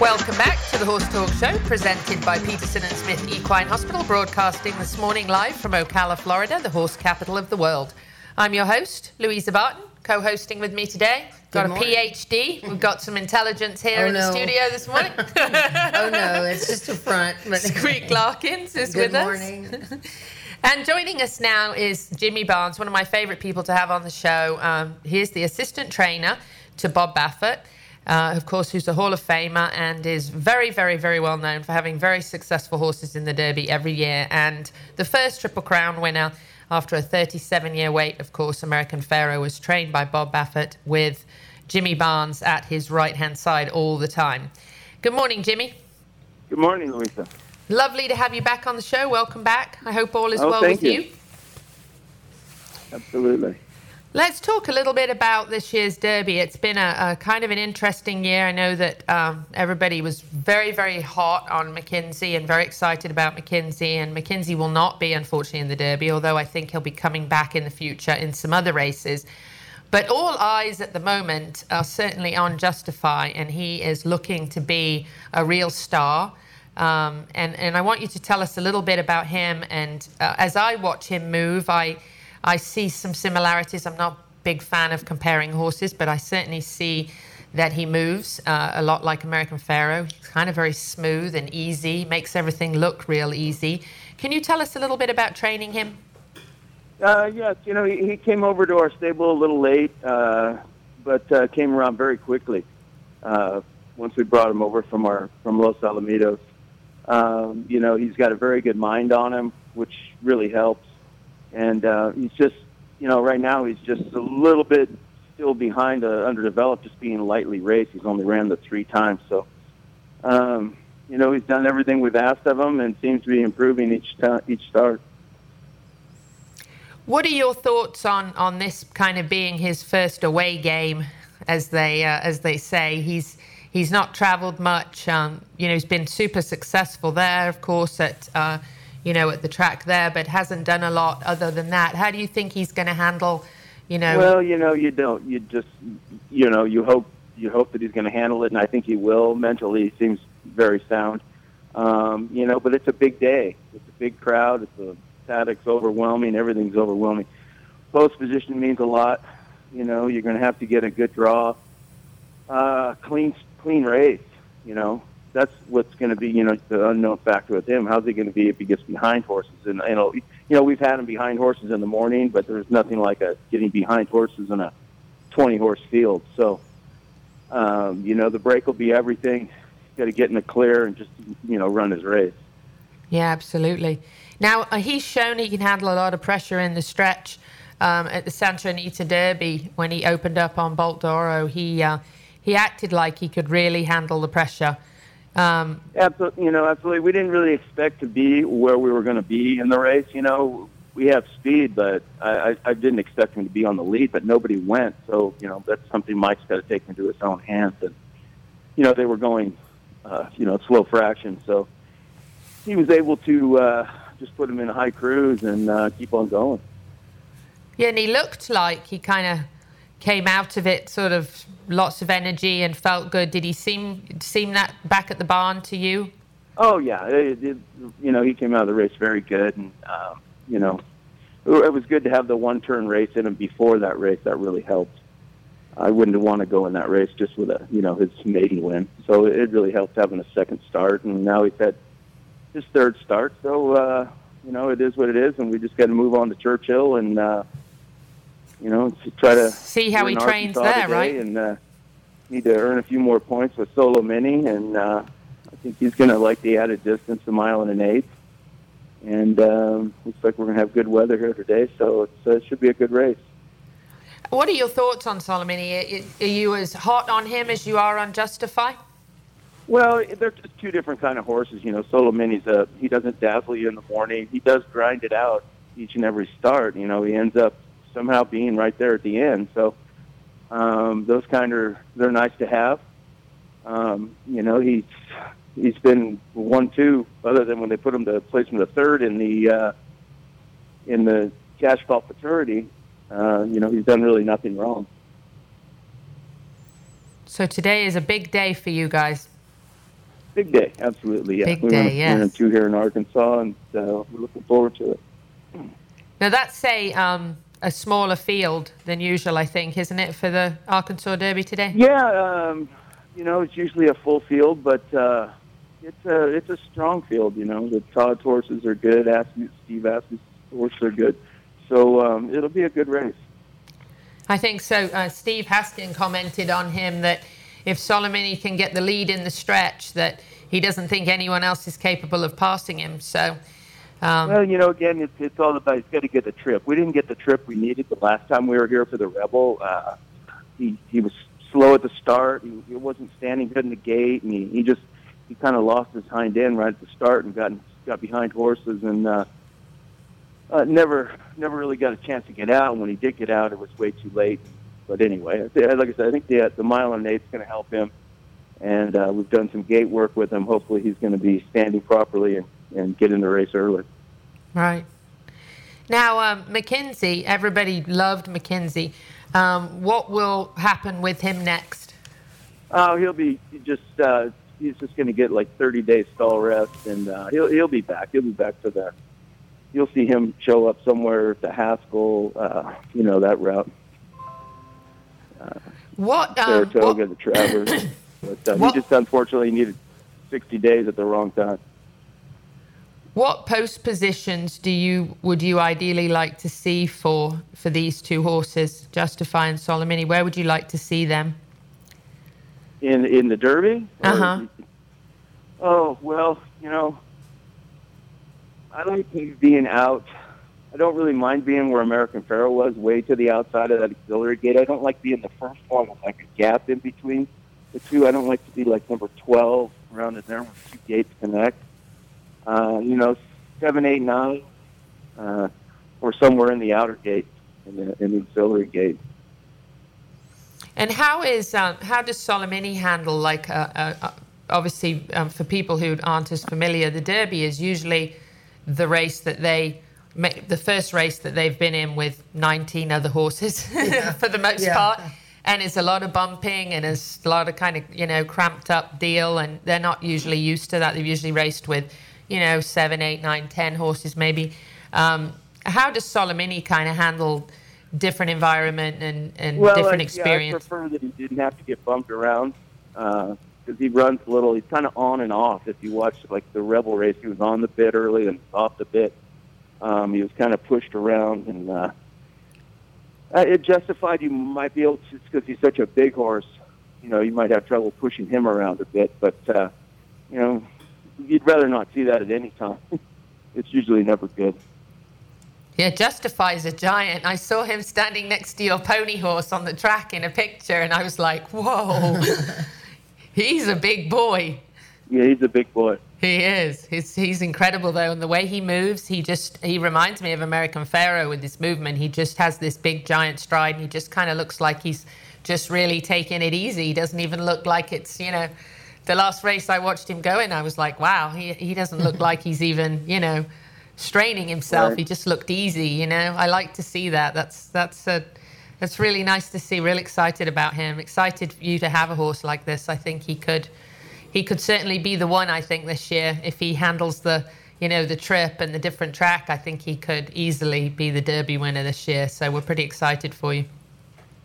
Welcome back to the Horse Talk Show, presented by Peterson and Smith Equine Hospital, broadcasting this morning live from Ocala, Florida, the horse capital of the world. I'm your host, Louisa Barton, co-hosting with me today. Got a PhD. We've got some intelligence here Oh, in the studio this morning. Oh no, it's just a front. But Squeak Larkins is Good with morning. us. And joining us now is Jimmy Barnes, one of my favorite people to have on the show. Um, he's the assistant trainer to Bob Baffert, uh, of course, who's a Hall of Famer and is very, very, very well known for having very successful horses in the Derby every year. And the first Triple Crown winner after a 37 year wait, of course, American Pharoah was trained by Bob Baffert with Jimmy Barnes at his right hand side all the time. Good morning, Jimmy. Good morning, Louisa. Lovely to have you back on the show. Welcome back. I hope all is Oh, well with you. you. Absolutely. Let's talk a little bit about this year's Derby. It's been a, a kind of an interesting year. I know that um, everybody was very, very hot on McKinzie and very excited about McKinzie. And McKinzie will not be, unfortunately, in the Derby, although I think he'll be coming back in the future in some other races. But all eyes at the moment are certainly on Justify, and he is looking to be a real star. Um, and, and I want you to tell us a little bit about him. And uh, as I watch him move, I, I see some similarities. I'm not a big fan of comparing horses, but I certainly see that he moves uh, a lot like American Pharoah. He's kind of very smooth and easy, makes everything look real easy. Can you tell us a little bit about training him? Uh, yes, you know, he, he came over to our stable a little late, uh, but uh, came around very quickly uh, once we brought him over from our from Los Alamitos. Um, you know, he's got a very good mind on him, which really helps. And uh, he's just, you know, right now he's just a little bit still behind, uh, underdeveloped, just being lightly raced. He's only ran the three times, so. Um, you know, he's done everything we've asked of him and seems to be improving each time, each start. What are your thoughts on, on this kind of being his first away game, as they uh, as they say? He's he's not travelled much. Um, you know, he's been super successful there, of course, at uh, you know at the track there, but hasn't done a lot other than that. How do you think he's going to handle? You know, Well, you know, you don't. You just, you know, you hope you hope that he's going to handle it, and I think he will. Mentally, he seems very sound. Um, you know, but it's a big day. It's a big crowd. It's a paddock's overwhelming. Everything's overwhelming. Post position means a lot. You know, you're going to have to get a good draw, uh, clean clean race. You know, that's what's going to be. You know, the unknown factor with him. How's he going to be if he gets behind horses? And you know, you know, we've had him behind horses in the morning, but there's nothing like a getting behind horses in a 20 horse field. So, um, you know, the break will be everything. Got to get in the clear and just you know run his race. Yeah, absolutely. Now, uh, he's shown he can handle a lot of pressure in the stretch um, at the Santa Anita Derby when he opened up on Bolt d'Oro. He, uh, he acted like he could really handle the pressure. Um, Absolutely, you know, absolutely. We didn't really expect to be where we were going to be in the race. You know, we have speed, but I, I, I didn't expect him to be on the lead. But nobody went, so you know that's something Mike's got to take into his own hands. And you know, they were going, uh, you know, slow fraction, so he was able to uh, just put him in a high cruise and uh, keep on going. yeah, and he looked like he kind of came out of it sort of lots of energy and felt good. Did he seem seem that back at the barn to you? Oh yeah, it, it, you know he came out of the race very good, and um, you know it was good to have the one turn race in him before that race. That really helped. I wouldn't want to go in that race just with a you know his maiden win, so it really helped having a second start, and now he's had his third start. So uh, you know it is what it is, and we just got to move on to Churchill and uh, you know to try to See how he trains Arkansas there, right? And uh, need to earn a few more points with Solomini, and uh, I think he's going to like the added distance, a mile and an eighth. And um, looks like we're going to have good weather here today, so it's, uh, it should be a good race. What are your thoughts on Solomini? Are you as hot on him as you are on Justify? Well, they're just two different kind of horses. You know, Solomini's a he doesn't dazzle you in the morning. He does grind it out each and every start. You know, he ends up somehow being right there at the end. So um, those kind of they're nice to have. Um, you know, he's he's been one two other than when they put him to placement of third in the uh, in the cash call futurity. Uh, you know, he's done really nothing wrong. So today is a big day for you guys. Big day, absolutely. Yeah, Big we day, went, yes. We went two here in Arkansas, and uh, we're looking forward to it. Now that's a um, a smaller field than usual, I think, isn't it, for the Arkansas Derby today? Yeah, um, you know, it's usually a full field, but uh, it's a it's a strong field. You know, the Todd's horses are good. Steve Asmus' horses are good, so um, it'll be a good race. I think so. Uh, Steve Haskin commented on him that if Solomini can get the lead in the stretch, that he doesn't think anyone else is capable of passing him. So, um, Well, you know, again, it's it's all about he's got to get the trip. We didn't get the trip we needed the last time we were here for the Rebel. Uh, he he was slow at the start. He, he wasn't standing good in the gate, and he, he just he kind of lost his hind end right at the start and got got behind horses and uh, uh, never never really got a chance to get out. And when he did get out, it was way too late. But anyway, like I said, I think the the mile and eight's going to help him, and uh, we've done some gate work with him. Hopefully, he's going to be standing properly and, and get in the race early. right. Now, um, McKinzie, everybody loved McKinzie. Um, what will happen with him next? Oh, he'll be just uh, he's just going to get like 30 days stall rest, and uh, he'll he'll be back. He'll be back for the. You'll see him show up somewhere to Haskell, uh, you know that route, What? Um, Saratoga, what- the Travers. But uh, What- he just unfortunately needed 60 days at the wrong time. What post positions do you would you ideally like to see for for these two horses, Justify and Solomini? Where would you like to see them? In in the Derby. Uh-huh. Oh well, you know, I like being out. I don't really mind being where American Pharoah was, way to the outside of that auxiliary gate. I don't like being the first one with like a gap in between the two. I don't like to be like number 12 around in there when two gates connect. Uh, you know, seven, eight, nine, uh, or somewhere in the outer gate, in the, in the auxiliary gate. And how is um, how does Solomini handle like uh, uh, uh, obviously um, for people who aren't as familiar, the Derby is usually the race that they ma- the first race that they've been in with 19 other horses for the most Yeah. part. And it's a lot of bumping and it's a lot of kind of, you know, cramped up deal. And they're not usually used to that. They've usually raced with, you know, seven, eight, nine, ten horses maybe. Um, how does Solomini kind of handle different environment and, and different I, experience? Yeah, I prefer that he didn't have to get bumped around because he runs a little. He's kind of on and off. If you watch like the Rebel race, he was on the bit early and off the bit. Um, he was kind of pushed around, and uh, uh, it justified you might be able to because he's such a big horse. You know, you might have trouble pushing him around a bit, but uh, you know, you'd rather not see that at any time. it's usually never good. Yeah, Justify's a giant. I saw him standing next to your pony horse on the track in a picture, and I was like, whoa, he's a big boy. Yeah, he's a big boy. He is. He's, he's incredible, though. And the way he moves, he just, he reminds me of American Pharoah with this movement. He just has this big, giant stride, and he just kind of looks like he's just really taking it easy. He doesn't even look like it's, you know, the last race I watched him go in, I was like, wow, he, he doesn't look like he's even, you know, straining himself. Right. He just looked easy, you know. I like to see that. That's that's a that's really nice to see. Real excited about him. Excited for you to have a horse like this. I think he could he could certainly be the one. I think this year if he handles the you know the trip and the different track. I think he could easily be the Derby winner this year. So we're pretty excited for you.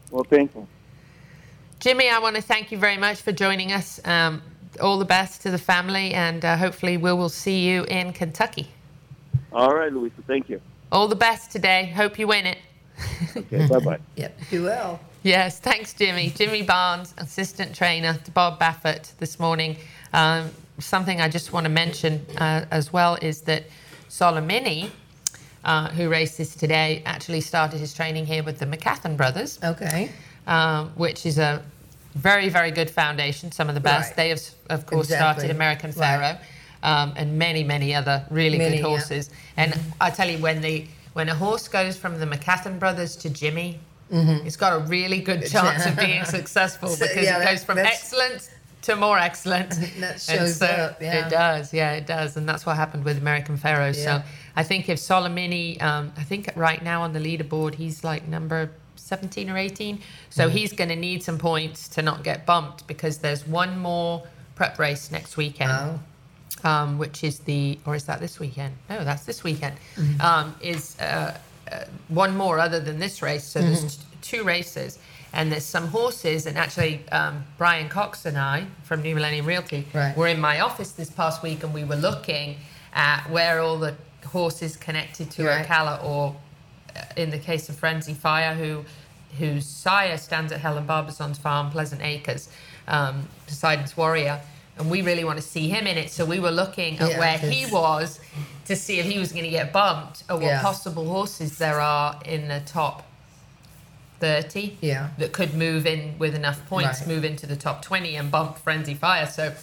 Well, thank you. Jimmy, I want to thank you very much for joining us. Um, all the best to the family, and uh, hopefully we will see you in Kentucky. All right, Louisa. Thank you. All the best today. Hope you win it. Okay, bye bye. Yep, do well. Yes, thanks, Jimmy. Jimmy Barnes, assistant trainer to Bob Baffert this morning. Um, something I just want to mention uh, as well is that Solomini, uh, who races today, actually started his training here with the McKathan brothers, Okay. um, which is a very, very good foundation, some of the best. Right. They have, of course, Exactly. started American Right. Um, and many, many other really Many, good yeah. horses. And I tell you, when the when a horse goes from the McKathan brothers to Jimmy, it's got a really good chance of being successful So, because yeah, it goes from excellent to more excellent. That shows so up, yeah. It does, yeah, it does, and that's what happened with American Pharoah. Yeah. So I think if Solomini, um, I think right now on the leaderboard he's like number 17 or 18, so Mm-hmm. he's going to need some points to not get bumped because there's one more prep race next weekend. Oh, um, which is the, or is that this weekend? No, that's this weekend. Um, is uh, uh, one more other than this race. So there's t- two races, and there's some horses. And actually, um, Brian Cox and I from New Millennium Realty Right. were in my office this past week, and we were looking at where all the horses connected to Right. Ocala, or in the case of Frenzy Fire, who whose sire stands at Helen Barbizon's farm, Pleasant Acres, um, Poseidon's Warrior. And we really want to see him in it. So we were looking at Yeah, where he was to see if he was going to get bumped or what Yeah. possible horses there are in the top 30 Yeah. that could move in with enough points, Right. move into the top 20 and bump Frenzy Fire. So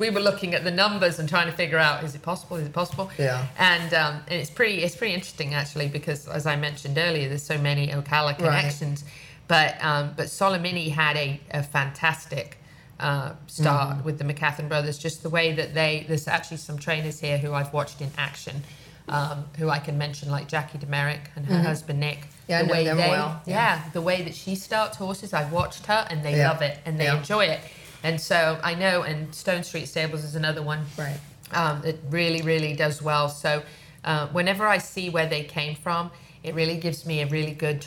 we were looking at the numbers and trying to figure out is it possible? Is it possible? Yeah. And, um, and it's pretty it's pretty interesting actually because as I mentioned earlier, there's so many Ocala connections. But um, but Solomini had a, a fantastic uh, start Mm-hmm. with the McKathan brothers. Just the way that they there's actually some trainers here who I've watched in action. Um, who I can mention like Jackie Demerick and her husband Nick. Mm-hmm. Yeah, the way them they, well. Yeah. Yeah. the way that she starts horses, I've watched her and they Yeah. love it and they Yeah. enjoy it. And so I know, and Stonestreet Stables is another one right. um, it really, really does well. So uh, whenever I see where they came from, it really gives me a really good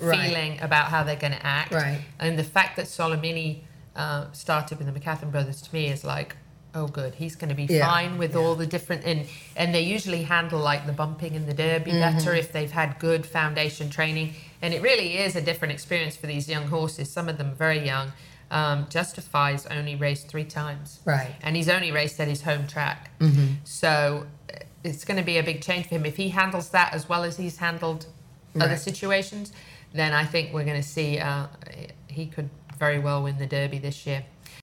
Right. feeling about how they're going to act. Right. And the fact that Solomini uh, started with the McKathan brothers to me is like, oh, good. He's going to be Yeah. fine with all the different and and they usually handle like the bumping and the derby better Mm-hmm. if they've had good foundation training. And it really is a different experience for these young horses. Some of them very young. Um, Justify's only raced three times Right. and he's only raced at his home track. Mm-hmm. So uh, it's going to be a big change for him. If he handles that as well as he's handled other situations, then I think we're going to see uh, he could very well win the Derby this year.